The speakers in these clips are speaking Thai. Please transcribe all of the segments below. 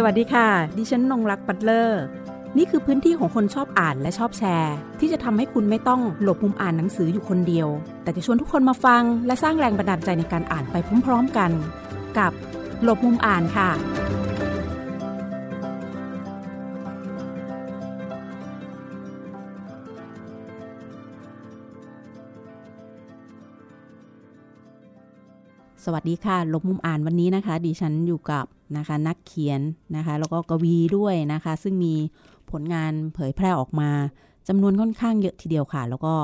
สวัสดีค่ะ ดิฉันนงรักปัตเลอร์ นี่คือพื้นที่ของคนชอบอ่านและชอบแชร์ ที่จะทำให้คุณไม่ต้องหลบมุมอ่านหนังสืออยู่คนเดียว แต่จะชวนทุกคนมาฟัง และสร้างแรงบันดาลใจในการอ่านไปพร้อมๆกัน กับหลบมุมอ่านค่ะ วัสดีค่ะ ลบมุมอ่านวันนี้นะคะ ดิฉันอยู่กับนะคะนักเขียนนะคะ แล้วก็กวีด้วยนะคะ ซึ่งมีผลงานเผยแพร่ออกมาจำนวนค่อนข้างเยอะทีเดียวค่ะ แล้วก็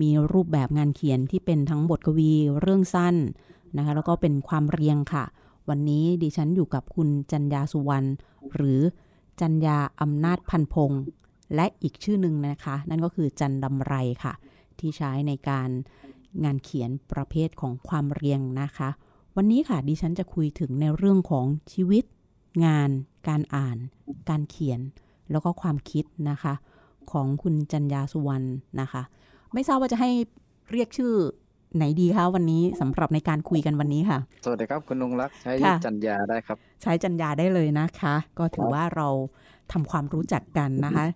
มีรูปแบบงานเขียนที่เป็นทั้งบทกวีเรื่องสั้นนะคะ แล้วก็เป็นความเรียงค่ะ วันนี้ดิฉันอยู่กับคุณจันยาสุวรรณหรือจันยาอำนาจพันพงษ์และอีกชื่อหนึ่งนะคะ นั่นก็คือจันดำไรค่ะ ที่ใช้ในการงานเขียนประเภทของความเรียงนะคะ วันนี้ค่ะดิฉันจะคุยถึงในเรื่องของชีวิต งาน การอ่าน การเขียน แล้วก็ความคิดนะคะ ของคุณจันยาสุวรรณนะคะ ไม่ทราบว่าจะให้เรียกชื่อไหนดีคะวันนี้สำหรับในการคุยกันวันนี้ค่ะ สวัสดีครับคุณนงรักษ์ใช้ค่ะจัญญาได้ครับ ใช้จันยาได้เลยนะคะ ก็ถือว่าเราทำความรู้จักกันนะคะ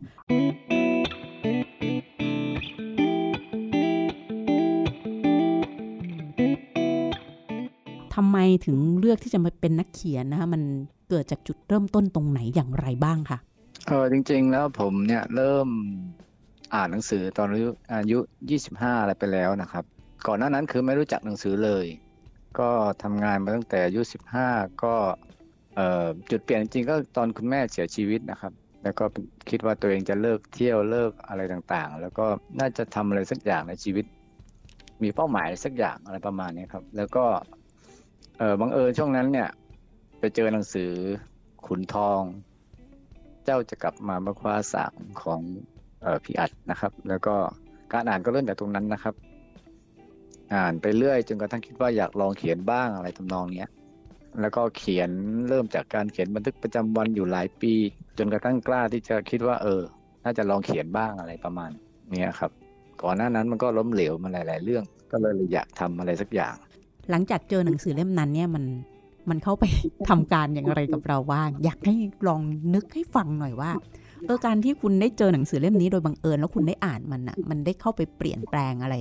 ทำไมถึงเลือกที่จะมาเป็นนักเขียนนะคะมันเกิดจากจุดเริ่มต้นตรงไหนอย่างไรบ้างคะเออจริง ๆ แล้วผมเนี่ยเริ่มอ่านหนังสือตอนอายุอายุ 25 อะไรไปแล้วนะครับ ก่อนหน้านั้นคือไม่รู้จักหนังสือเลย ก็ทำงานมาตั้งแต่อายุ 15 ก็เอ่อจุดเปลี่ยนจริงๆก็ตอนคุณแม่เสียชีวิตนะครับ แล้วก็คิดว่าตัวเองจะเลิกเที่ยวเลิกอะไรต่างๆ แล้วก็น่าจะทำอะไรสักอย่างในชีวิต มีเป้าหมายสักอย่างอะไรประมาณนี้ครับ แล้วก็ เออบังเอิญช่วงนั้นเนี่ย ไปเจอหนังสือขุนทอง เจ้าจะกลับมาเมื่อคว้าสามของเออพี่อัดนะครับ แล้วก็การอ่านก็เริ่มจากตรงนั้นนะครับ อ่านไปเรื่อยจนกระทั่งคิดว่าอยากลองเขียนบ้างอะไรทำนองเนี้ยแล้วก็เขียนเริ่มจากการเขียนบันทึกประจำวันอยู่หลายปี จนกระทั่งกล้าที่จะคิดว่า เออ น่าจะลองเขียนบ้างอะไรประมาณเนี้ยครับ ก่อนหน้านั้นมันก็ล้มเหลวมาหลาย ๆ เรื่อง ก็เลยอยากทำอะไรสักอย่าง หลังจากเจอหนังสือเล่มนั้นเนี่ยมันมันเข้าไปทำการอย่างไรกับเราบ้าง อยากให้ลองนึกให้ฟังหน่อยว่าเออการที่คุณได้เจอหนังสือเล่มนี้โดยบังเอิญแล้วคุณได้อ่านมันอะมันได้เข้าไปเปลี่ยนแปลงอะไร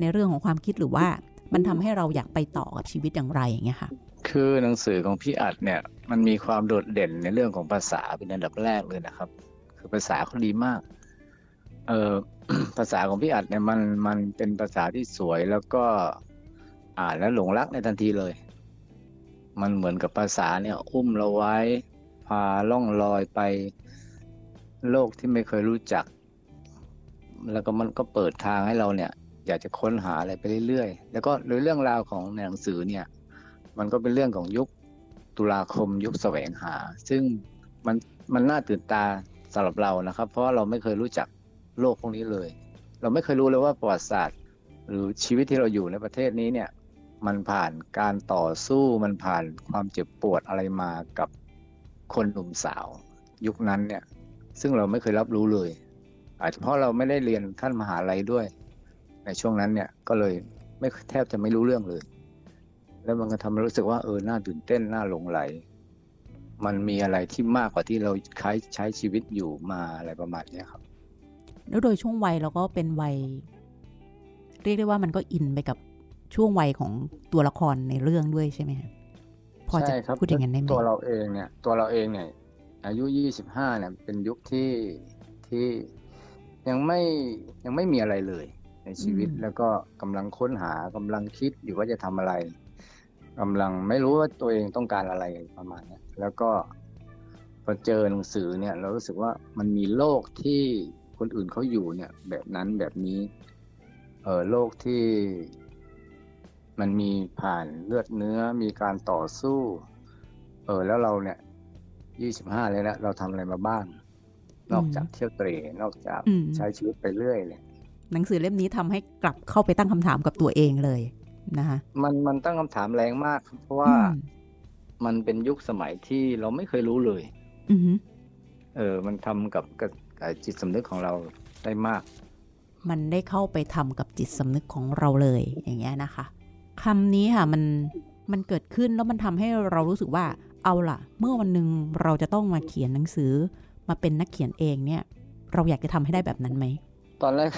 ในเรื่องของความคิดหรือว่ามันทำให้เราอยากไปต่อกับชีวิตอย่างไรอย่างเงี้ยค่ะ คือหนังสือของพี่อัดเนี่ย มันมีความโดดเด่นในเรื่องของภาษาเป็นอันดับแรกเลยนะครับ คือภาษาเขาดีมาก เออภาษาของพี่อัดเนี่ยมันมันเป็นภาษาที่สวยแล้วก็ อ่านแล้วหลงรักในทันทีเลย มันเหมือนกับภาษาเนี่ยอุ้มเราไว้ พาล่องลอยไปโลกที่ไม่เคยรู้จัก แล้วก็มันก็เปิดทางให้เราเนี่ย อยากจะค้นหาอะไรไปเรื่อยๆ แล้วก็โดยเรื่องราวของในหนังสือเนี่ย มันก็เป็นเรื่องของยุคตุลาคมยุคแสวงหา ซึ่งมันมันน่าตื่นตาสำหรับเรานะครับ เพราะเราไม่เคยรู้จักโลกพวกนี้เลย เราไม่เคยรู้เลยว่าประวัติศาสตร์ หรือชีวิตที่เราอยู่ในประเทศนี้เนี่ย มันผ่านการต่อสู้มันผ่านความเจ็บปวดอะไรมากับคนหนุ่มสาว ยุคนั้นเนี่ย ซึ่งเราไม่เคยรับรู้เลย อาจจะเพราะเราไม่ได้เรียนขั้นมหาลัยด้วย ในช่วงนั้นเนี่ยก็เลยไม่แทบจะไม่รู้เรื่องเลย แล้วมันก็ทำให้รู้สึกว่าเออน่าตื่นเต้นน่าหลงไหล มันมีอะไรที่มากกว่าที่เราใช้ใช้ชีวิตอยู่มาอะไรประมาณนี้ครับ แล้วโดยช่วงวัยเราก็เป็นวัย เรียกได้ว่ามันก็อินไปกับ ช่วงวัยของตัวละครในเรื่องด้วยใช่ไหมคะพอจะใช่ครับพูดอย่างนั้นได้ไหมตัวเราเองเนี่ยตัวเราเองเนี่ย อายุยี่สิบห้าเนี่ยเป็นยุคที่ที่ยังไม่ยังไม่มีอะไรเลย ในชีวิตแล้วก็กำลังค้นหากำลังคิดอยู่ว่าจะทำอะไรกำลังไม่รู้ว่าตัวเองต้องการอะไรประมาณเนี้ยแล้วก็พอเจอหนังสือเนี่ย เรารู้สึกว่ามันมีโลกที่คนอื่นเขาอยู่เนี่ย แบบนั้นแบบนี้ เออโลกที่ มันมีผ่านเลือดเนื้อมีการต่อสู้ เออแล้วเราเนี่ยยี่สิบห้าเลยนะเราทำอะไรมาบ้าง นอกจากเที่ยวเตร่นอกจากอืมใช้ชีวิตไปเรื่อยเลยหนังสือเล่มนี้ทำให้กลับเข้าไปตั้งคำถามกับตัวเองเลยนะคะมันมันตั้งคำถามแรงมากครับเพราะว่าอืมมันเป็นยุคสมัยที่เราไม่เคยรู้เลยอือหือเออ มันทำกับกับกับจิตสำนึกของเราได้มาก มันได้เข้าไปทำกับจิตสำนึกของเราเลยอย่างเงี้ยนะคะ คำนี้ค่ะมันมันเกิดขึ้นแล้วมันทำให้เรารู้สึกว่าเอาล่ะ เมื่อวันหนึ่งเราจะต้องมาเขียนหนังสือ มาเป็นนักเขียนเองเนี่ย เราอยากจะทำให้ได้แบบนั้นไหมตอนแรก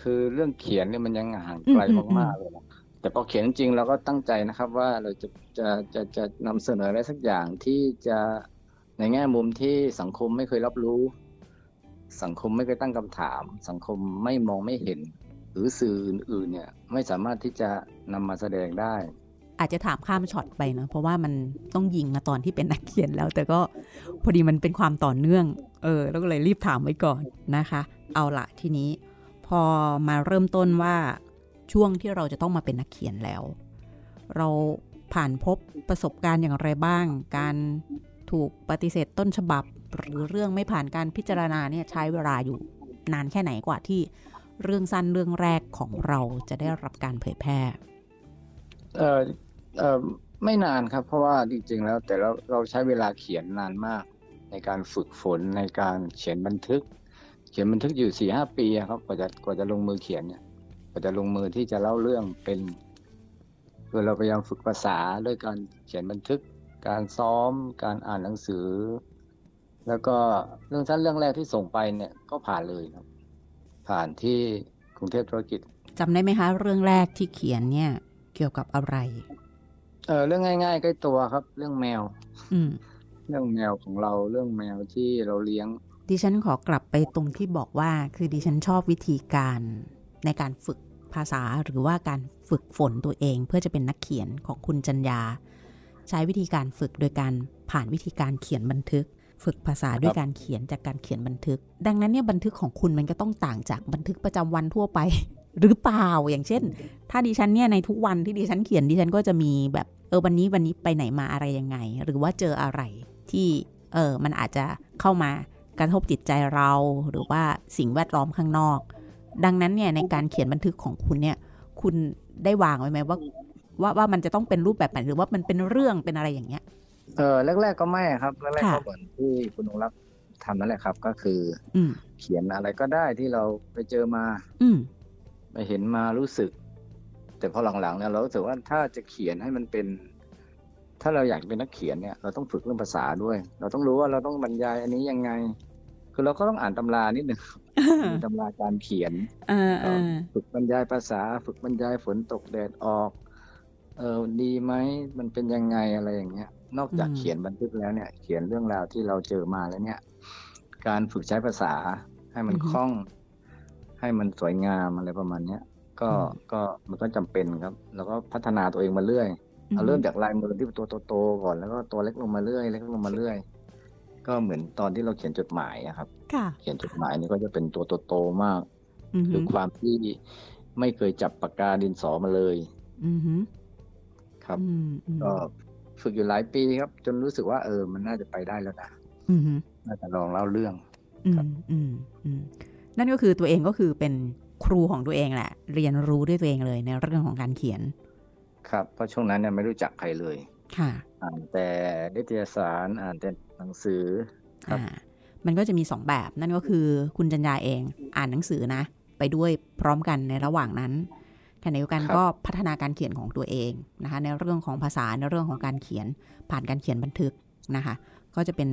คือเรื่องเขียนเนี่ยมันยังห่างไกลมอืมากๆเลยนะแต่พอเขียนจริงเราก็ตั้งใจนะครับว่าเราจะจะจะจะนำเสนออะไรสักอย่างที่จะในแง่มุมที่สังคมไม่เคยรับรู้ สังคมไม่เคยตั้งคำถาม สังคมไม่มองไม่เห็น หรือสื่ออื่นๆเนี่ยไม่สามารถที่จะนำมาแสดงได้ อาจจะถามข้ามช็อตไปนะเพราะว่ามันต้องยิงมาตอนที่เป็นนักเขียนแล้ว แต่ก็พอดีมันเป็นความต่อเนื่อง เออแล้วก็เลยรีบถามไว้ก่อนนะคะ เอาละทีนี้ พอมาเริ่มต้นว่าช่วงที่เราจะต้องมาเป็นนักเขียนแล้ว เราผ่านพบประสบการณ์อย่างไรบ้าง การถูกปฏิเสธต้นฉบับ หรือเรื่องไม่ผ่านการพิจารณาเนี่ยใช้เวลาอยู่นานแค่ไหนกว่าที่ เรื่องสั้นเรื่องแรกของเราจะได้รับการเผยแพร่เออเออไม่นานครับ เพราะว่าจริงๆแล้วแต่เราเราใช้เวลาเขียนนานมาก ในการฝึกฝนในการเขียนบันทึก เขียนบันทึกอยู่สี่ห้าปีครับกว่าจะกว่าจะลงมือเขียนเนี่ยกว่าจะลงมือที่จะเล่าเรื่องเป็นคือเราพยายามฝึกภาษาด้วยการเขียนบันทึก การซ้อม การอ่านหนังสือ แล้วก็เรื่องสั้นเรื่องแรกที่ส่งไปเนี่ยก็ผ่านเลยครับ ผ่านที่กรุงเทพธุรกิจจำได้ไหมคะ เรื่องแรกที่เขียนเนี่ย เกี่ยวกับอะไร เออเรื่องง่ายๆใกล้ตัวครับ เรื่องแมว อืม เรื่องแมวของเราเรื่องแมวที่เราเลี้ยง ดิฉันขอกลับไปตรงที่บอกว่า คือดิฉันชอบวิธีการในการฝึกภาษาหรือว่าการฝึกฝนตัวเอง เพื่อจะเป็นนักเขียนของคุณจัญญา ใช้วิธีการฝึกโดยการผ่านวิธีการเขียนบันทึก ฝึกภาษาด้วยการเขียนจากการเขียนบันทึก ดังนั้นเนี่ยบันทึกของคุณมันก็ต้องต่างจากบันทึกประจำวันทั่วไป หรือเปล่าอย่างเช่น ถ้าดิฉันเนี่ยในทุกวันที่ดิฉันเขียนดิฉันก็จะมีแบบเออวันนี้วันนี้ไปไหนมาอะไรยังไง หรือว่าเจออะไรที่เออมันอาจจะเข้ามากระทบจิตใจเราหรือว่าสิ่งแวดล้อมข้างนอก ดังนั้นเนี่ยในการเขียนบันทึกของคุณเนี่ยคุณได้วางไว้ไหมว่าว่าว่ามันจะต้องเป็นรูปแบบไหนหรือว่ามันเป็นเรื่องเป็นอะไรอย่างเงี้ย เออแรก ๆ ก็ไม่ครับแรกๆค่ะก็เหมือนที่คุณนงรักษ์ทำนั่นแหละครับ ก็คืออืมเขียนอะไรก็ได้ที่เราไปเจอมา อืมไปเห็นมารู้สึก แต่พอหลังๆเนี่ยเรารู้สึกว่าถ้าจะเขียนให้มันเป็น ถ้าเราอยากเป็นนักเขียนเนี่ย เราต้องฝึกเรื่องภาษาด้วย เราต้องรู้ว่าเราต้องบรรยายอันนี้ยังไง คือเราก็ต้องอ่านตำรานิดหนึ่งมีตำราการเขียนเออเออฝึกบรรยายภาษา ฝึกบรรยายฝนตกแดดออก เออดีไหมมันเป็นยังไงอะไรอย่างเงี้ย นอกจากเขียนบันทึกแล้วเนี่ย เขียนเรื่องราวที่เราเจอมาแล้วเนี่ย การฝึกใช้ภาษาให้มันคล่อง ให้มันสวยงามอะไรประมาณเนี้ยก็ก็มันก็จำเป็นครับ แล้วก็พัฒนาตัวเองมาเรื่อยเอาเริ่มจากลายมือที่ตัวโตๆก่อนแล้วก็ตัวเล็กลงมาเรื่อยเล็กลงมาเรื่อยก็เหมือนตอนที่เราเขียนจดหมายอะครับค่ะเขียนจดหมายนี่ก็จะเป็นตัวโตๆมากอือคืหืออความที่ไม่เคยจับปากกาดินสอมาเลยอือหือครับอืมอืมก็ ฝึกอยู่หลายปีครับ จนรู้สึกว่าเออ มันน่าจะไปได้แล้วนะอือหือน่าจะลองเล่าเรื่องอืครับมอืมอืมนั่นก็คือตัวเองก็คือเป็นครูของตัวเองแหละ เรียนรู้ด้วยตัวเองเลยในเรื่องของการเขียน ครับ เพราะช่วงนั้นเนี่ยไม่รู้จักใครเลย ค่ะ อ่านแต่นิตยสารอ่านแต่หนังสือครับอ่ามันก็จะมีสองแบบนั่นก็คือคุณจัญญาเองอ่านหนังสือนะ ไปด้วยพร้อมกันในระหว่างนั้น ขณะเดียวกันก็พัฒนาการเขียนของตัวเองนะคะในเรื่องของภาษาในเรื่องของการเขียนผ่านการเขียนบันทึกนะคะ ก็จะเป็น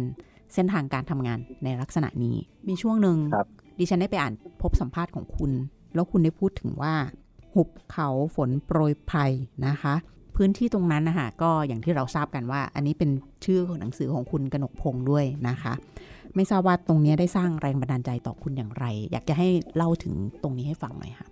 เส้นทางการทำงานในลักษณะนี้ มีช่วงหนึ่งครับดิฉันได้ไปอ่านพบสัมภาษณ์ของคุณ แล้วคุณได้พูดถึงว่าหุบเขาฝนโปรยไพรนะคะ พื้นที่ตรงนั้นนะคะก็อย่างที่เราทราบกันว่า อันนี้เป็นชื่อของหนังสือของคุณกนกพงศ์ด้วยนะคะ ไม่ทราบว่าตรงนี้ได้สร้างแรงบันดาลใจต่อคุณอย่างไร อยากจะให้เล่าถึงตรงนี้ให้ฟังหน่อยค่ะ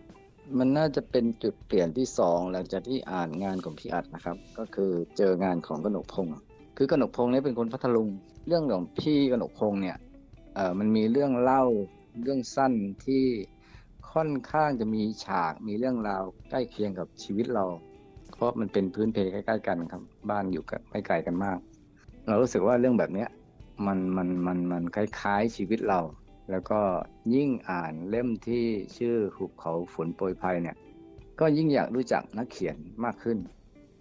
มันน่าจะเป็นจุดเปลี่ยนที่สองหลังจากที่อ่านงานของพี่อัดนะครับ ก็คือเจองานของกนกพงศ์คือกนกพงศ์เนี่ยเป็นคนพัทลุง เรื่องของพี่กนกพงศ์เนี่ยเออมันมีเรื่องเล่าเรื่องสั้นที่ค่อนข้างจะมีฉากมีเรื่องราวใกล้เคียงกับชีวิตเรา เพราะมันเป็นพื้นเพใกล้ๆกันครับบ้านอยู่กันไม่ไกลกันมาก เรารู้สึกว่าเรื่องแบบเนี้ยมันมันมันมันคล้ายๆชีวิตเรา แล้วก็ยิ่งอ่านเล่มที่ชื่อหุบเขาฝนโปรยภัยเนี่ย ก็ยิ่งอยากรู้จักนักเขียนมากขึ้น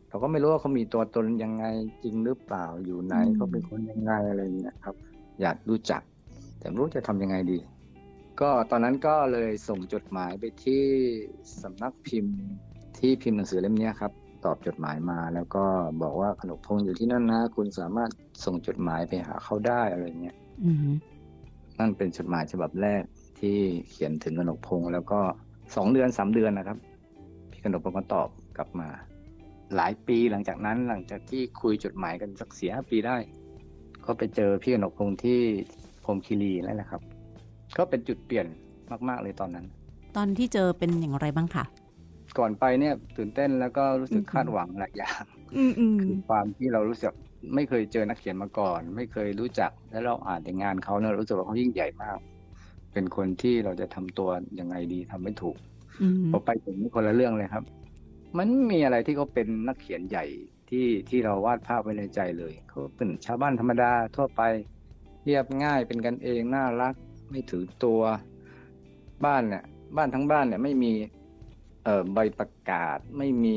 เราก็ไม่รู้ว่าเขามีตัวตนยังไงจริงหรือเปล่าอยู่ไหนอืมเขาเป็นคนยังไงอะไรอย่างเงี้ยครับ อยากรู้จัก แต่ไม่รู้จะทำยังไงดี ก็ตอนนั้นก็เลยส่งจดหมายไปที่สำนักพิมพ์ที่พิมพ์หนังสือเล่มเนี้ยครับ ตอบจดหมายมาแล้วก็บอกว่าขนมพงอยู่ที่นั่นนะ คุณสามารถส่งจดหมายไปหาเขาได้อะไรเงี้ยอืม นั่นเป็นจดหมายฉบับแรกที่เขียนถึงกนกพงศ์แล้วก็สองเดือนสามเดือนนะครับ พี่กนกพงศ์ก็ตอบกลับมา หลายปีหลังจากนั้นหลังจากที่คุยจดหมายกันสักสี่ห้าปีได้ ก็ไปเจอพี่กนกพงศ์ที่พรหมคีรีนั่นแหละครับ ก็เป็นจุดเปลี่ยนมาก ๆเลยตอนนั้น ตอนที่เจอเป็นอย่างไรบ้างคะก่อนไปเนี่ยตื่นเต้นแล้วก็รู้สึกอืมคาดหวังหลายอย่างอืมอืมคือความที่เรารู้สึก ไม่เคยเจอนักเขียนมาก่อน ไม่เคยรู้จัก แล้วเราอ่านแต่งานเขาเนี่ยรู้สึกว่าเขายิ่งใหญ่มาก เป็นคนที่เราจะทำตัวยังไงดีทำไม่ถูกอืมพอไปถึงคนละเรื่องเลยครับ มันไม่มีอะไรที่เขาเป็นนักเขียนใหญ่ที่ที่เราวาดภาพไว้ในใจเลยเขาเป็นชาวบ้านธรรมดาทั่วไปเรียบง่ายเป็นกันเองน่ารัก ไม่ถือตัวบ้านเนี่ย บ้านทั้งบ้านเนี่ย ไม่มีเอ่อใบประกาศ ไม่มี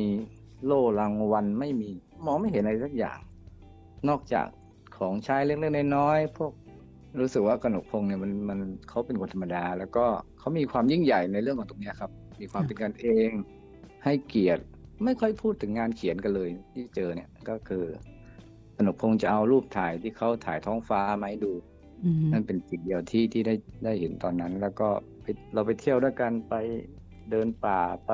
โล่รางวัลไม่มี มองไม่เห็นอะไรสักอย่าง นอกจากของใช้เล็กๆน้อยๆพวกรู้สึกว่ากนกพงษ์เนี่ยมันมันเขาเป็นคนธรรมดา แล้วก็เขามีความยิ่งใหญ่ในเรื่องของตรงเนี้ยครับ มีความเป็นกันเองให้เกียรติไม่ค่อยพูดถึงงานเขียนกันเลยที่เจอเนี่ยก็คือกนกพงษ์จะเอารูปถ่ายที่เขาถ่ายท้องฟ้ามาให้ดูอืมนั่นเป็นสิ่งเดียวที่ที่ได้ได้เห็นตอนนั้น แล้วก็ไปเราไปเที่ยวด้วยกันไปเดินป่าไป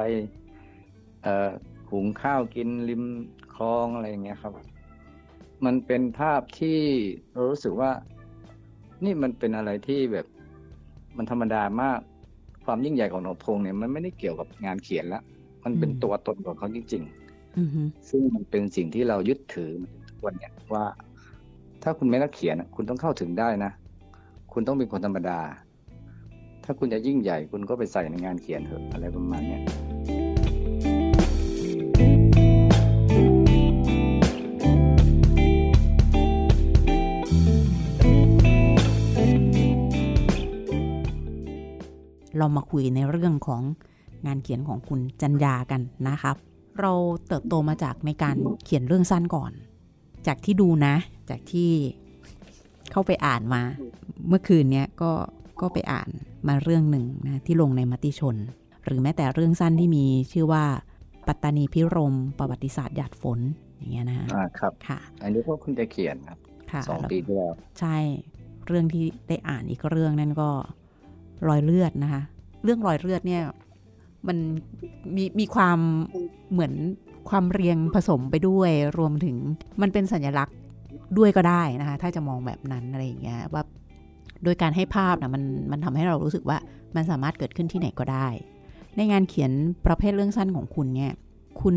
เอ่อหุงข้าวกินริมคลองอะไรอย่างเงี้ยครับ มันเป็นภาพที่เรารู้สึกว่า นี่มันเป็นอะไรที่แบบมันธรรมดามาก ความยิ่งใหญ่ของหนพงษ์เนี่ยมันไม่ได้เกี่ยวกับงานเขียนละมันเป็นตัวตนของเขาจริงๆอืมซึ่งมันเป็นสิ่งที่เรายึดถือมาทุกวันเนี่ยว่า ถ้าคุณไม่นักเขียนอะคุณต้องเข้าถึงได้นะ คุณต้องเป็นคนธรรมดา ถ้าคุณจะยิ่งใหญ่คุณก็ไปใส่ในงานเขียนเถอะอะไรประมาณเนี้ เรามาคุยในเรื่องของงานเขียนของคุณจันยากันนะครับ เราเติบโตมาจากในการเขียนเรื่องสั้นก่อน จากที่ดูนะ จากที่เข้าไปอ่านมา เมื่อคืนเนี้ยก็ก็ไปอ่านมาเรื่องหนึ่งนะที่ลงในมติชน หรือแม้แต่เรื่องสั้นที่มีชื่อว่าปัตตานีพิรม ประวัติศาสตร์หยาดฝนอย่างเงี้ยนะฮะอ่าครับค่ะ อันนี้ก็คุณจะเขียนครับค่ะสองแล้วปีที่แล้วใช่ เรื่องที่ได้อ่านอีกเรื่องนั่นก็ รอยเลือดนะคะ เรื่องรอยเลือดเนี่ยมันมีมีความเหมือนความเรียงผสมไปด้วยรวมถึงมันเป็นสัญลักษณ์ด้วยก็ได้นะคะ ถ้าจะมองแบบนั้นอะไรอย่างเงี้ยว่าโดยการให้ภาพนะมันมันทำให้เรารู้สึกว่ามันสามารถเกิดขึ้นที่ไหนก็ได้ ในงานเขียนประเภทเรื่องสั้นของคุณเนี่ยคุณ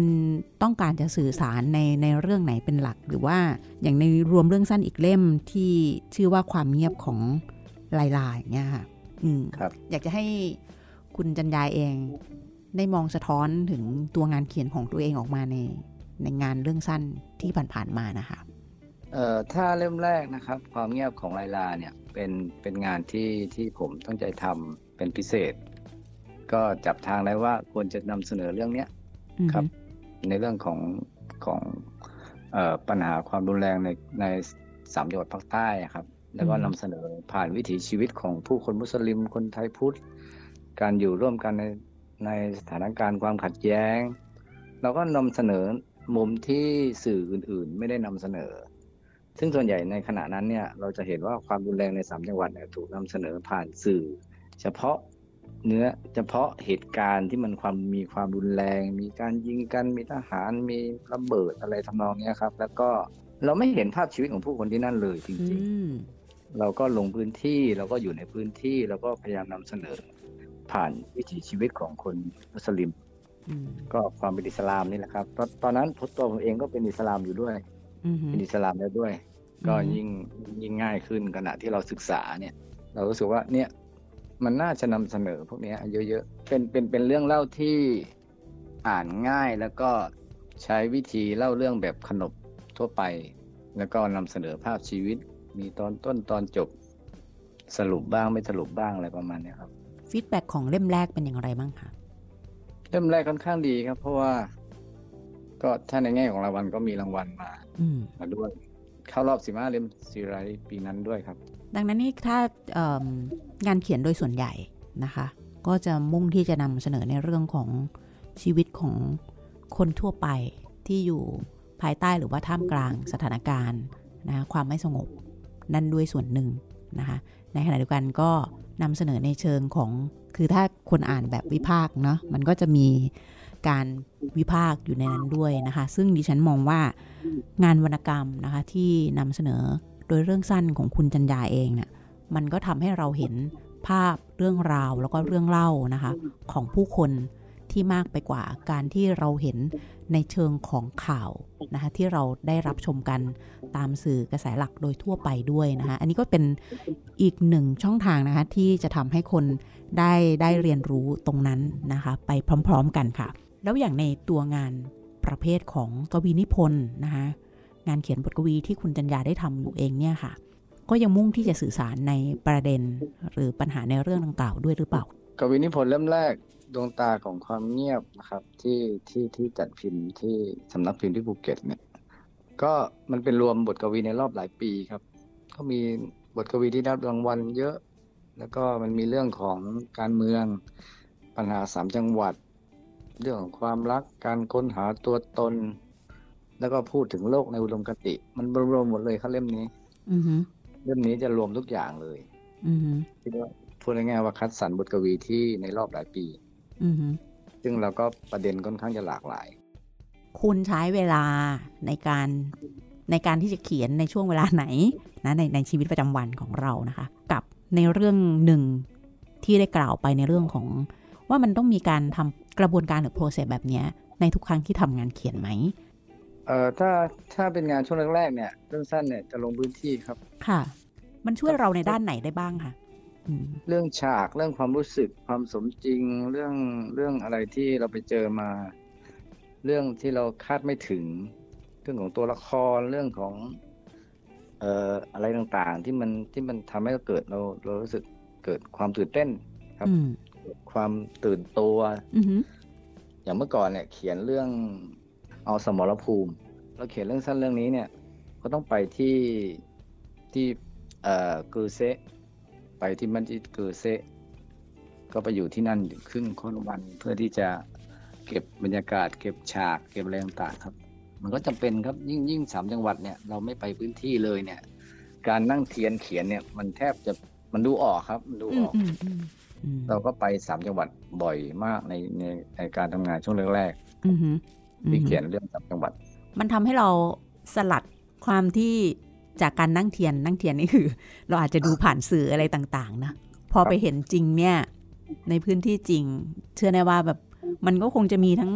ต้องการจะสื่อสารในในเรื่องไหนเป็นหลัก หรือว่าอย่างในรวมเรื่องสั้นอีกเล่มที่ชื่อว่าความเงียบของลายลายอย่างเงี้ยค่ะ ครับ อยากจะให้คุณจันยายเอง ได้มองสะท้อนถึงตัวงานเขียนของตัวเองออกมาในในงานเรื่องสั้นที่ผ่านๆมานะคะเอ่อถ้าเล่มแรกนะครับ ความเงียบของไลลาเนี่ยเป็นเป็นงานที่ที่ผมตั้งใจทำเป็นพิเศษ ก็จับทางได้ว่าควรจะนำเสนอเรื่องเนี้ยอืมครับ ในเรื่องของของเอ่อปัญหาความรุนแรงในในสามจังหวัดภาคใต้อะครับ แล้วก็นำเสนอผ่านวิถีชีวิตของผู้คนมุสลิมคนไทยพุทธ การอยู่ร่วมกันในในสถานการณ์ความขัดแย้ง เราก็นำเสนอมุมที่สื่ออื่นๆ ไม่ได้นำเสนอ ซึ่งส่วนใหญ่ในขณะนั้นเนี่ยเราจะเห็นว่าความรุนแรงในสามจังหวัดเนี่ยถูกนำเสนอผ่านสื่อ เฉพาะเนื้อเฉพาะเหตุการณ์ที่มันความมีความรุนแรง มีการยิงกันมีทหารมีระเบิดอะไรทำนองเนี้ยครับ แล้วก็เราไม่เห็นภาพชีวิตของผู้คนที่นั่นเลยจอืริงมๆ เราก็ลงพื้นที่เราก็อยู่ในพื้นที่เราก็พยายามนำเสนอ ผ่านวิถีชีวิตของคนมุสลิมอืมก็ความเป็นอิสลามนี่แหละครับ ตอนตอนนั้นตัวผมเองก็เป็นอิสลามอยู่ด้วยอืมเป็นอิสลามแล้วด้วย ก็อืมยิ่งยิ่งง่ายขึ้นขณะที่เราศึกษาเนี่ย เรารู้สึกว่าเนี่ยมันน่าจะนำเสนอพวกเนี้ยเยอะๆ เป็นเป็นเป็นเรื่องเล่าที่อ่านง่ายแล้วก็ใช้วิธีเล่าเรื่องแบบขนบทั่วไป แล้วก็นำเสนอภาพชีวิต มีตอนต้นตอนจบสรุปบ้างไม่สรุปบ้างอะไรประมาณเนี้ยครับ feedback ของเล่มแรกเป็นอย่างไรบ้างคะเล่มแรกค่อนข้างดีครับ เพราะว่า ก็ถ้าในแง่ของรางวัลก็มีรางวัลมาอืมมาด้วยเข้ารอบสิบห้าเล่มซีไรส์ปีนั้นด้วยครับ ดังนั้นนี่ถ้าเอิ่มงานเขียนโดยส่วนใหญ่นะคะ ก็จะมุ่งที่จะนำเสนอในเรื่องของชีวิตของคนทั่วไปที่อยู่ภายใต้หรือว่าท่ามกลางสถานการณ์นะความไม่สงบ นั่นด้วยส่วนหนึ่งนะคะในขณะเดียวกันก็นำเสนอในเชิงของคือถ้าคนอ่านแบบวิพากเนาะมันก็จะมีการวิพากอยู่ในนั้นด้วยนะคะ ซึ่งดิฉันมองว่างานวรรณกรรมนะคะที่นำเสนอโดยเรื่องสั้นของคุณจันยาเองเนี่ยมันก็ทำให้เราเห็นภาพเรื่องราวแล้วก็เรื่องเล่านะคะของผู้คน ที่มากไปกว่าการที่เราเห็นในเชิงของข่าวนะคะที่เราได้รับชมกันตามสื่อกระแสหลักโดยทั่วไปด้วยนะคะอันนี้ก็เป็นอีกหนึ่งช่องทางนะคะที่จะทำให้คนได้ได้เรียนรู้ตรงนั้นนะคะไปพร้อมๆกันค่ะ แล้วอย่างในตัวงานประเภทของกวีนิพนธ์นะคะงานเขียนบทกวีที่คุณจัญญาได้ทำอยู่เองเนี่ยค่ะ ก็ยังมุ่งที่จะสื่อสารในประเด็น หรือปัญหาในเรื่องดังกล่าวด้วยหรือเปล่า กวีนิพนธ์เล่มแรกดวงตาของความเงียบนะครับ ที่ที่ที่จัดพิมพ์ที่สำนักพิมพ์ที่ภูเก็ตเนี่ย ก็มันเป็นรวมบทกวีในรอบหลายปีครับ ก็มีบทกวีที่ได้รางวัลเยอะ แล้วก็มันมีเรื่องของการเมืองปัญหาสามจังหวัด เรื่องของความรักการค้นหาตัวตน แล้วก็พูดถึงโลกในอุดมคติ มันรวมหมดเลยครับเล่มนี้ อือฮึเล่มนี้จะรวมทุกอย่างเลยอือฮึคิดว่า พูดง่ายๆว่าคัดสรรบทกวีที่ในรอบหลายปีอือฮึซึ่งเราก็ประเด็นค่อนข้างจะหลากหลาย คุณใช้เวลาในการในการที่จะเขียนในช่วงเวลาไหนนะในในชีวิตประจำวันของเรานะคะ กับในเรื่องหนึ่งที่ได้กล่าวไปในเรื่องของ ว่ามันต้องมีการทำกระบวนการหรือ process แบบเนี้ยในทุกครั้งที่ทำงานเขียนไหมเอ่อถ้าถ้าเป็นงานช่วงแรกๆเนี่ยเรื่องสั้นเนี่ยจะลงพื้นที่ครับ ค่ะ มันช่วยเราในด้านไหนได้บ้างคะอืม เรื่องฉากเรื่องความรู้สึกความสมจริงเรื่องเรื่องอะไรที่เราไปเจอมา เรื่องที่เราคาดไม่ถึง เรื่องของตัวละครเรื่องของ เอ่ออะไรต่างๆ ที่มันที่มันทำให้เราเกิดเราเรารู้สึกเกิดความตื่นเต้นครับอืมความตื่นตัวอือฮึอย่างเมื่อก่อนเนี่ย เขียนเรื่องเอาสมรภูมิ เราเขียนเรื่องสั้นเรื่องนี้เนี่ย ก็ต้องไปที่ที่ เอ่อกือเซะ ไปที่มัสยิดกือเซะก็ไปอยู่ที่นั่นครึ่งค่อนวันเพื่อที่จะเก็บบรรยากาศ เก็บฉากเก็บอะไรต่างๆครับ มันก็จำเป็นครับยิ่งยิ่งสามจังหวัดเนี่ยเราไม่ไปพื้นที่เลยเนี่ย การนั่งเทียนเขียนเนี่ยมันแทบจะมันดูออกครับมันดูอือมอกอืมอืมอืมเราก็ไปสามจังหวัดบ่อยมากในในในการทำงานช่วงแรกอือฮึๆที่เขียนเรื่องสามจังหวัด มันทำให้เราสลัดความที่ จากการนั่งเทียนนั่งเทียนนี่คือ เราอาจจะดูผ่านสื่ออะไรต่างๆนะพอไปเห็นจริงเนี่ย ในพื้นที่จริง เชื่อแน่ว่าแบบมันก็คงจะมีทั้ง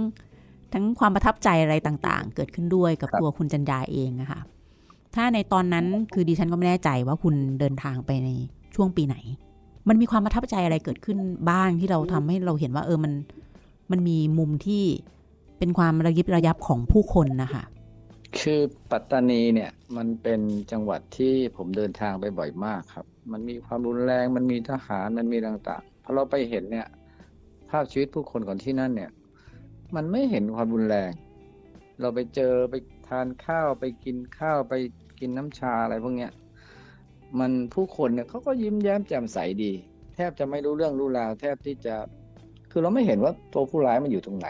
ทั้งความประทับใจอะไรต่างๆ เกิดขึ้นด้วยกับครับตัวคุณจันยาเองอะค่ะถ้าในตอนนั้นคือดิฉันก็ไม่แน่ใจว่าคุณเดินทางไปในช่วงปีไหน มันมีความประทับใจอะไรเกิดขึ้นบ้างที่เราทำให้เราเห็นว่า เออมันมันมีมุมที่เป็นความระยิบระยับของผู้คนนะคะ คือปัตตานีเนี่ยมันเป็นจังหวัดที่ผมเดินทางไปบ่อยมากครับ มันมีความรุนแรงมันมีทหารมันมีต่างๆพอเราไปเห็นเนี่ย ภาพชีวิตผู้คนของที่นั่นเนี่ย มันไม่เห็นความรุนแรง เราไปเจอไปทานข้าวไปกินข้าวไปกินน้ำชาอะไรพวกเนี้ยมันผู้คนเนี่ยเขาก็ยิ้มแย้มแจ่มใสดี แทบจะไม่รู้เรื่องรู้ราว แทบที่จะ คือเราไม่เห็นว่าตัวผู้ร้ายมันอยู่ตรงไหน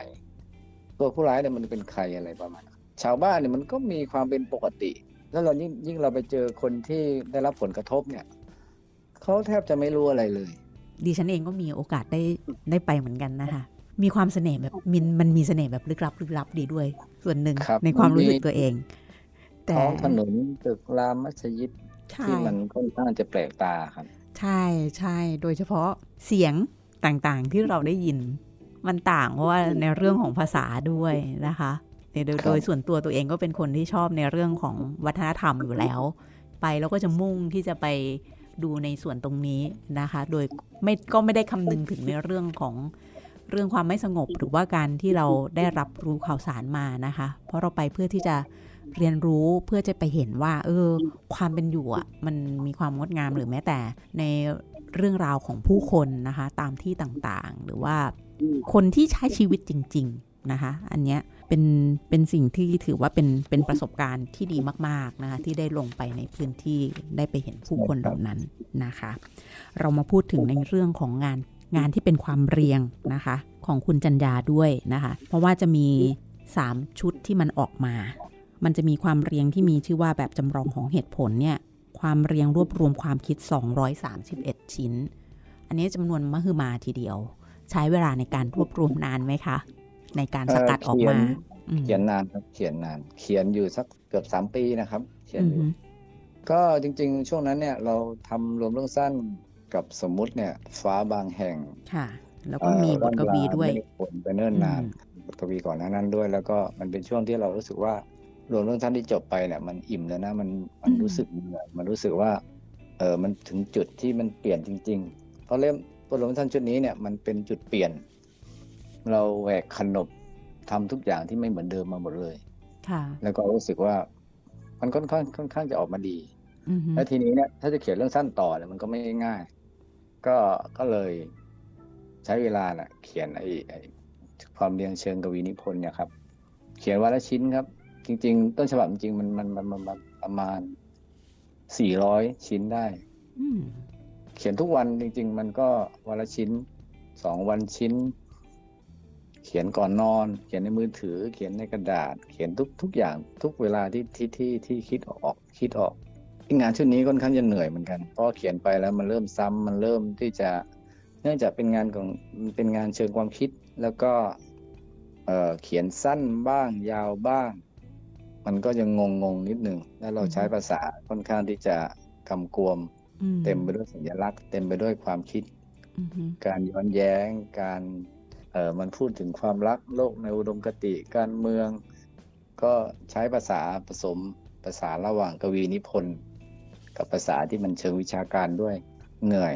ตัวผู้ร้ายเนี่ยมันเป็นใครอะไรประมาณ ชาวบ้านเนี่ยมันก็มีความเป็นปกติ แล้วเรายิ่งยิ่งเราไปเจอคนที่ได้รับผลกระทบเนี่ยเขาแทบจะไม่รู้อะไรเลย ดิฉันเองก็มีโอกาสได้ได้ไปเหมือนกันนะคะมีความเสน่ห์แบบมินมันมีเสน่ห์แบบลึกลับลึกลับดีด้วย ส่วนหนึ่งครับในความรู้สึกมันมีตัวเอง แต่ท้องถนนตึกรามมัสยิดใช่ที่มันค่อนข้างจะแปลกตาครับ ใช่ใช่โดยเฉพาะเสียงต่างๆที่เราได้ยิน มันต่างเพราะว่าในเรื่องของภาษาด้วยนะคะ โดยโดยครับโดยส่วนตัวตัวเองก็เป็นคนที่ชอบในเรื่องของวัฒนธรรมอยู่แล้ว ไปแล้วก็จะมุ่งที่จะไปดูในส่วนตรงนี้นะคะ โดยไม่ก็ไม่ได้คำนึงถึงในเรื่องของเรื่องความไม่สงบหรือว่าการที่เราได้รับรู้ข่าวสารมานะคะ เพราะเราไปเพื่อที่จะเรียนรู้เพื่อจะไปเห็นว่า เออ ความเป็นอยู่อะมันมีความงดงามหรือแม้แต่ในเรื่องราวของผู้คนนะคะ ตามที่ต่างๆ หรือว่าคนที่ใช้ชีวิตจริงๆ นะคะ อันเนี้ยเป็นเป็นสิ่งที่ถือว่าเป็นเป็นประสบการณ์ที่ดีมากๆนะคะที่ได้ลงไปในพื้นที่ได้ไปเห็นผู้คนเหล่านั้นนะคะ เรามาพูดถึงในเรื่องของงานงานที่เป็นความเรียงนะคะ ของคุณจันยาด้วยนะคะ เพราะว่าจะมีสามชุดที่มันออกมา มันจะมีความเรียงที่มีชื่อว่าแบบจำลองของเหตุผลเนี่ยความเรียงรวบรวมความคิด 231 ชิ้น อันนี้จำนวนมหึมาทีเดียว ใช้เวลาในการรวบรวมนานไหมคะ ในการสกัดออกมาเขียนนานครับเขียนนาน เขียนอยู่สักเกือบสามปีนะครับ เขียนอยู่ก็จริง ๆ ช่วงนั้นเนี่ยเราทำรวมเรื่องสั้นกับสมมุติเนี่ย ฟ้าบางแห่งค่ะ แล้วก็มีบทกวีด้วยผลไปเนิ่นนานบทกวีก่อนหน้านั้นด้วย แล้วก็มันเป็นช่วงที่เรารู้สึกว่ารวมเรื่องสั้นที่จบไปเนี่ยมันอิ่มแล้วนะมันมันรู้สึกเหนื่อยมันรู้สึกว่าเออมันถึงจุดที่มันเปลี่ยนจริง ๆ เพราะเล่มบทรวมสั้นชุดนี้เนี่ยมันเป็นจุดเปลี่ยน เราแหวกขนบทำทุกอย่างที่ไม่เหมือนเดิมมาหมดเลย ค่ะ แล้วก็รู้สึกว่ามันค่อนข้างค่อนข้างจะออกมาดีอือฮึแล้วทีนี้เนี่ยถ้าจะเขียนเรื่องสั้นต่อเนี่ยมันก็ไม่ง่าย ก็ก็เลยใช้เวลาน่ะ เขียนไอ้ไอ้ความเรียงเชิงกวีนิพนธ์เนี่ยครับ เขียนวันละชิ้นครับ จริง ๆ ต้นฉบับจริงๆมันมันมันมันมันประมาณสี่ร้อยชิ้นได้อืมเขียนทุกวันจริง ๆ มันก็วันละชิ้นสองวันชิ้น เขียนก่อนนอน เขียนในมือถือ เขียนในกระดาษ เขียนทุกทุกอย่างทุกเวลาที่ที่ที่ที่คิดออกคิดออกงานชุดนี้ค่อนข้างจะเหนื่อยเหมือนกันเพราะเขียนไปแล้วมันเริ่มซ้ำมันเริ่มที่จะ เนื่องจากเป็นงานของมันเป็นงานเชิงความคิดแล้วก็เอ่อเขียนสั้นบ้างยาวบ้าง มันก็ยังงงงๆนิดหนึ่งแล้วเราใช้ภาษาค่อนข้างที่จะกำกวมอืเต็มไปด้วยสัญลักษณ์ เต็มไปด้วยความคิดอือฮึการย้อนแย้งการเอ่อมันพูดถึงความรักโลกในอุดมคติการเมือง ก็ใช้ภาษาผสมภาษาระหว่างกวีนิพนธ์กับภาษาที่มันเชิงวิชาการด้วยเหนื่อย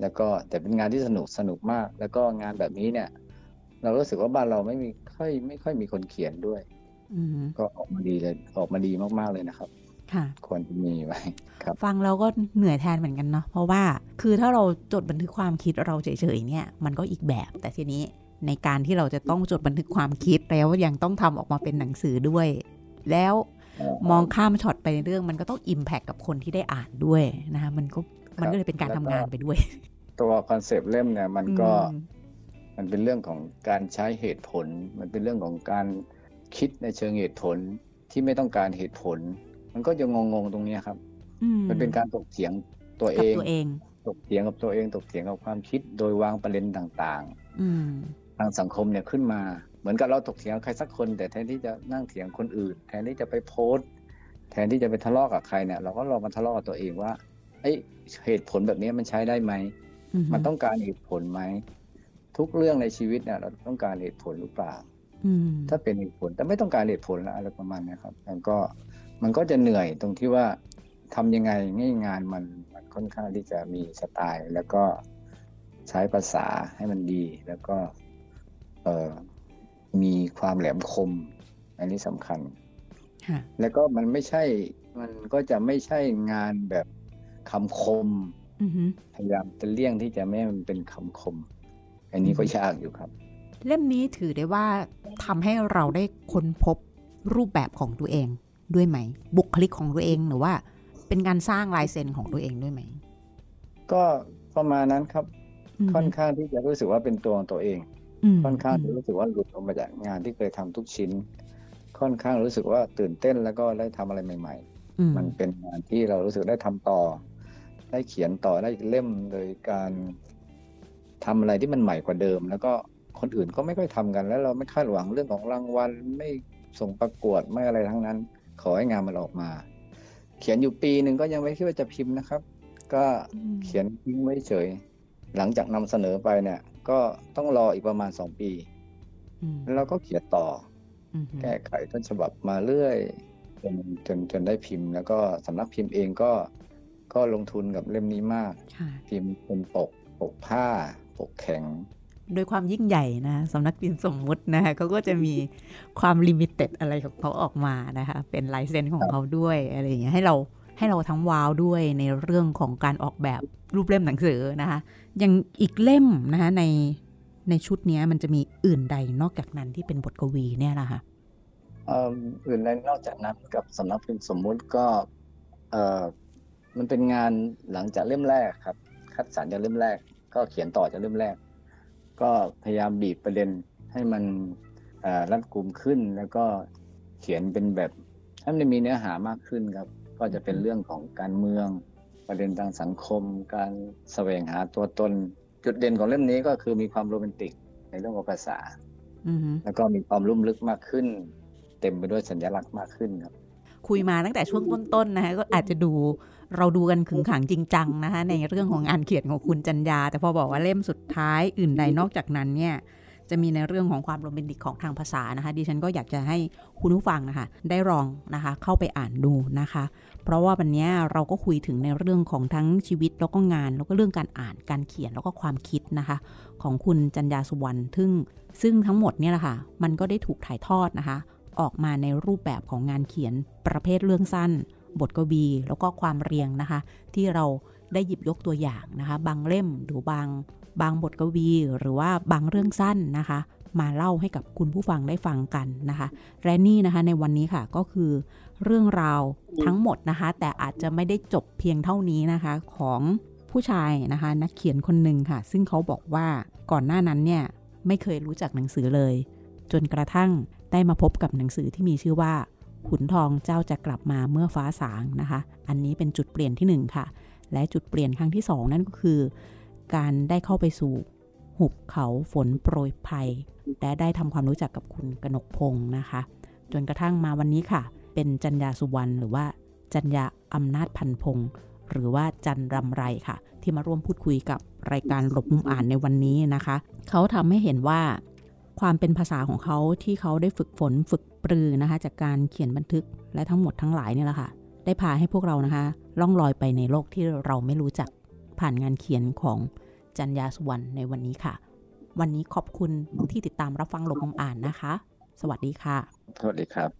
แล้วก็แต่เป็นงานที่สนุกสนุกมาก แล้วก็งานแบบนี้เนี่ย เรารู้สึกว่าบ้านเราไม่มีค่อยไม่ค่อยมีคนเขียนด้วยอือฮึก็ออกมาดีเลยออกมาดีมากๆเลยนะครับ ค่ะควรจะมีไว้ครับ ฟังเราก็เหนื่อยแทนเหมือนกันเนาะเพราะว่าคือถ้าเราจดบันทึกความคิดเราเฉยๆเนี่ยมันก็อีกแบบ แต่ทีนี้ในการที่เราจะต้องจดบันทึกความคิดแล้วยังต้องทำออกมาเป็นหนังสือด้วย แล้วมองข้ามช็อตไปในเรื่องมันก็ต้อง impact กับคนที่ได้อ่านด้วยนะคะมันก็มันก็เลยเป็นการทำงานไปด้วย ตัว concept เล่มเนี่ยมันก็อืมมันเป็นเรื่องของการใช้เหตุผล มันเป็นเรื่องของการคิดในเชิงเหตุผลที่ไม่ต้องการเหตุผล มันก็จะงงๆตรงเนี้ยครับอืมันเป็นการถกเถียงตัวเองกับตัวเองถกเถียงกับตัวเองถกเถียงกับความคิด โดยวางประเด็นต่างอืมๆทางสังคมเนี่ยขึ้นมา เหมือนกับเราถกเถียงกับใครสักคน แต่แทนที่จะนั่งเถียงคนอื่น แทนที่จะไปโพสต์ แทนที่จะไปทะเลาะกับใครเนี่ยเราก็ลองมาทะเลาะกับตัวเองว่าไอ้ยเหตุผลแบบนี้มันใช้ได้ไหมอือฮึมันต้องการเหตุผลไหมทุกเรื่องในชีวิตเนี่ยเราต้องการเหตุผลหรือเปล่าอืมถ้าเป็นเหตุผลแต่ไม่ต้องการเหตุผลละอะไรประมาณเนี้ยครับมันก็ มันก็จะเหนื่อยตรงที่ว่าทำยังไงให้งานมันมันค่อนข้างที่จะมีสไตล์ แล้วก็ใช้ภาษาให้มันดี แล้วก็เอ่อมีความแหลมคม อันนี้สำคัญค่ะแล้วก็มันไม่ใช่มันก็จะไม่ใช่งานแบบคำคมอือฮึพยายามจะเลี่ยงที่จะไม่ให้มันเป็นคำคม อันนี้ก็ยากอยู่ครับ เล่มนี้ถือได้ว่าทำให้เราได้ค้นพบรูปแบบของตัวเอง ด้วยไหม บุคลิกของตัวเองหรือว่า เป็นการสร้างลายเซ็นของตัวเองด้วยไหม ก็ประมาณนั้นครับมค่อนข้างที่จะรู้สึกว่าเป็นตัวของตัวเองมค่อนข้างที่รู้สึกว่าหลุดออกมาจากงานที่เคยทำทุกชิ้น ค่อนข้างรู้สึกว่าตื่นเต้นแล้วก็ได้ทำอะไรใหม่อืมๆมันเป็นงานที่เรารู้สึกได้ทำต่อ ได้เขียนต่อได้อีกเล่มโดยการทำอะไรที่มันใหม่กว่าเดิม แล้วก็คนอื่นก็ไม่ค่อยทำกันแล้วเราไม่คาดหวังเรื่องของรางวัลไม่ส่งประกวดไม่อะไรทั้งนั้น ขอให้งานมันออกมา เขียนอยู่ปีหนึ่งก็ยังไม่คิดว่าจะพิมพ์นะครับ ก็เขียนทิ้งไว้เฉย หลังจากนำเสนอไปเนี่ย ก็ต้องรออีกประมาณสองปีอืมแล้วเราก็เขียนต่ออืมแก้ไขต้นฉบับมาเรื่อยจนจนจนได้พิมพ์ แล้วก็สำนักพิมพ์เองก็ก็ลงทุนกับเล่มนี้มากค่ะพิมพ์เป็นปกปกผ้า ปกแข็ง โดยความยิ่งใหญ่นะสำนักพิมพ์สมมุตินะคะเขาก็จะมีความ limited อะไรของเขาออกมานะคะ เป็นลายเซ็นของเขาด้วยอะไรอย่างเงี้ยให้เราให้เราทั้ง wow ด้วยในเรื่องของการออกแบบรูปเล่มหนังสือนะคะอย่างอีกเล่มนะคะในในชุดนี้มันจะมีอื่นใดนอกจากนั้นที่เป็นบทกวีเนี่ยนะคะเอ่ออื่นใดนอกจากนั้นกับสำนักพิมพ์สมมุติก็เออมันเป็นงานหลังจากเล่มแรกครับ คัดสรรจากเล่มแรก ก็เขียนต่อจากเล่มแรก ก็พยายามบีบประเด็นให้มันรัดกุมขึ้น แล้วก็เขียนเป็นแบบให้มันมีเนื้อหามากขึ้นครับ ก็จะเป็นเรื่องของการเมือง ประเด็นทางสังคม การแสวงหาตัวตน จุดเด่นของเล่มนี้ก็คือมีความโรแมนติกในเรื่องของภาษาอือฮึแล้วก็มีความลุ่มลึกมากขึ้น เต็มไปด้วยสัญลักษณ์มากขึ้นครับ คุยมาตั้งแต่ช่วงต้นๆนะคะก็อาจจะดู เราดูกันขึงขังจริงจังนะคะในเรื่องของงานเขียนของคุณจันยา แต่พอบอกว่าเล่มสุดท้ายอื่นใดนอกจากนั้นเนี่ยจะมีในเรื่องของความโรแมนติกของทางภาษานะคะ ดิฉันก็อยากจะให้คุณผู้ฟังนะคะ ได้ลองนะคะ เข้าไปอ่านดูนะคะ เพราะว่าวันนี้เราก็คุยถึงในเรื่องของทั้งชีวิตแล้วก็งาน แล้วก็เรื่องการอ่านการเขียนแล้วก็ความคิดนะคะ ของคุณจันยาสุวรรณซึ่งซึ่งทั้งหมดเนี่ยแหละค่ะ มันก็ได้ถูกถ่ายทอดนะคะ ออกมาในรูปแบบของงานเขียนประเภทเรื่องสั้น บทกวี แล้วก็ความเรียงนะคะ ที่เราได้หยิบยกตัวอย่างนะคะ บางเล่มหรือบางบางบทกวี หรือว่าบางเรื่องสั้นนะคะ มาเล่าให้กับคุณผู้ฟังได้ฟังกันนะคะและนี่นะคะในวันนี้ค่ะก็คือเรื่องราวทั้งหมดนะคะ แต่อาจจะไม่ได้จบเพียงเท่านี้นะคะของผู้ชายนะคะ นักเขียนคนหนึ่งค่ะ ซึ่งเขาบอกว่าก่อนหน้านั้นเนี่ยไม่เคยรู้จักหนังสือเลย จนกระทั่งได้มาพบกับหนังสือที่มีชื่อว่า ขุนทองเจ้าจะกลับมาเมื่อฟ้าสางนะคะ อันนี้เป็นจุดเปลี่ยนที่หนึ่งค่ะ และจุดเปลี่ยนครั้งที่สองนั่นก็คือ การได้เข้าไปสู่หุบเขาฝนโปรยภัยและได้ทำความรู้จักกับคุณกนกพงศ์นะคะ จนกระทั่งมาวันนี้ค่ะ เป็นจันยาสุวรรณหรือว่าจันยาอำนาจพันพงศ์หรือว่าจันรำไรค่ะ ที่มาร่วมพูดคุยกับรายการหลบมุมอ่านในวันนี้นะคะ เขาทำให้เห็นว่า ความเป็นภาษาของเขาที่เขาได้ฝึกฝนฝึกปรือนะคะ จากการเขียนบันทึกและทั้งหมดทั้งหลายเนี่ยแหละค่ะ ได้พาให้พวกเรานะคะ ล่องลอยไปในโลกที่เราไม่รู้จักผ่านงานเขียนของจันยาสุวรรณในวันนี้ค่ะ วันนี้ขอบคุณที่ติดตามรับฟังหลบมุมอ่านนะคะ สวัสดีค่ะ สวัสดีครับ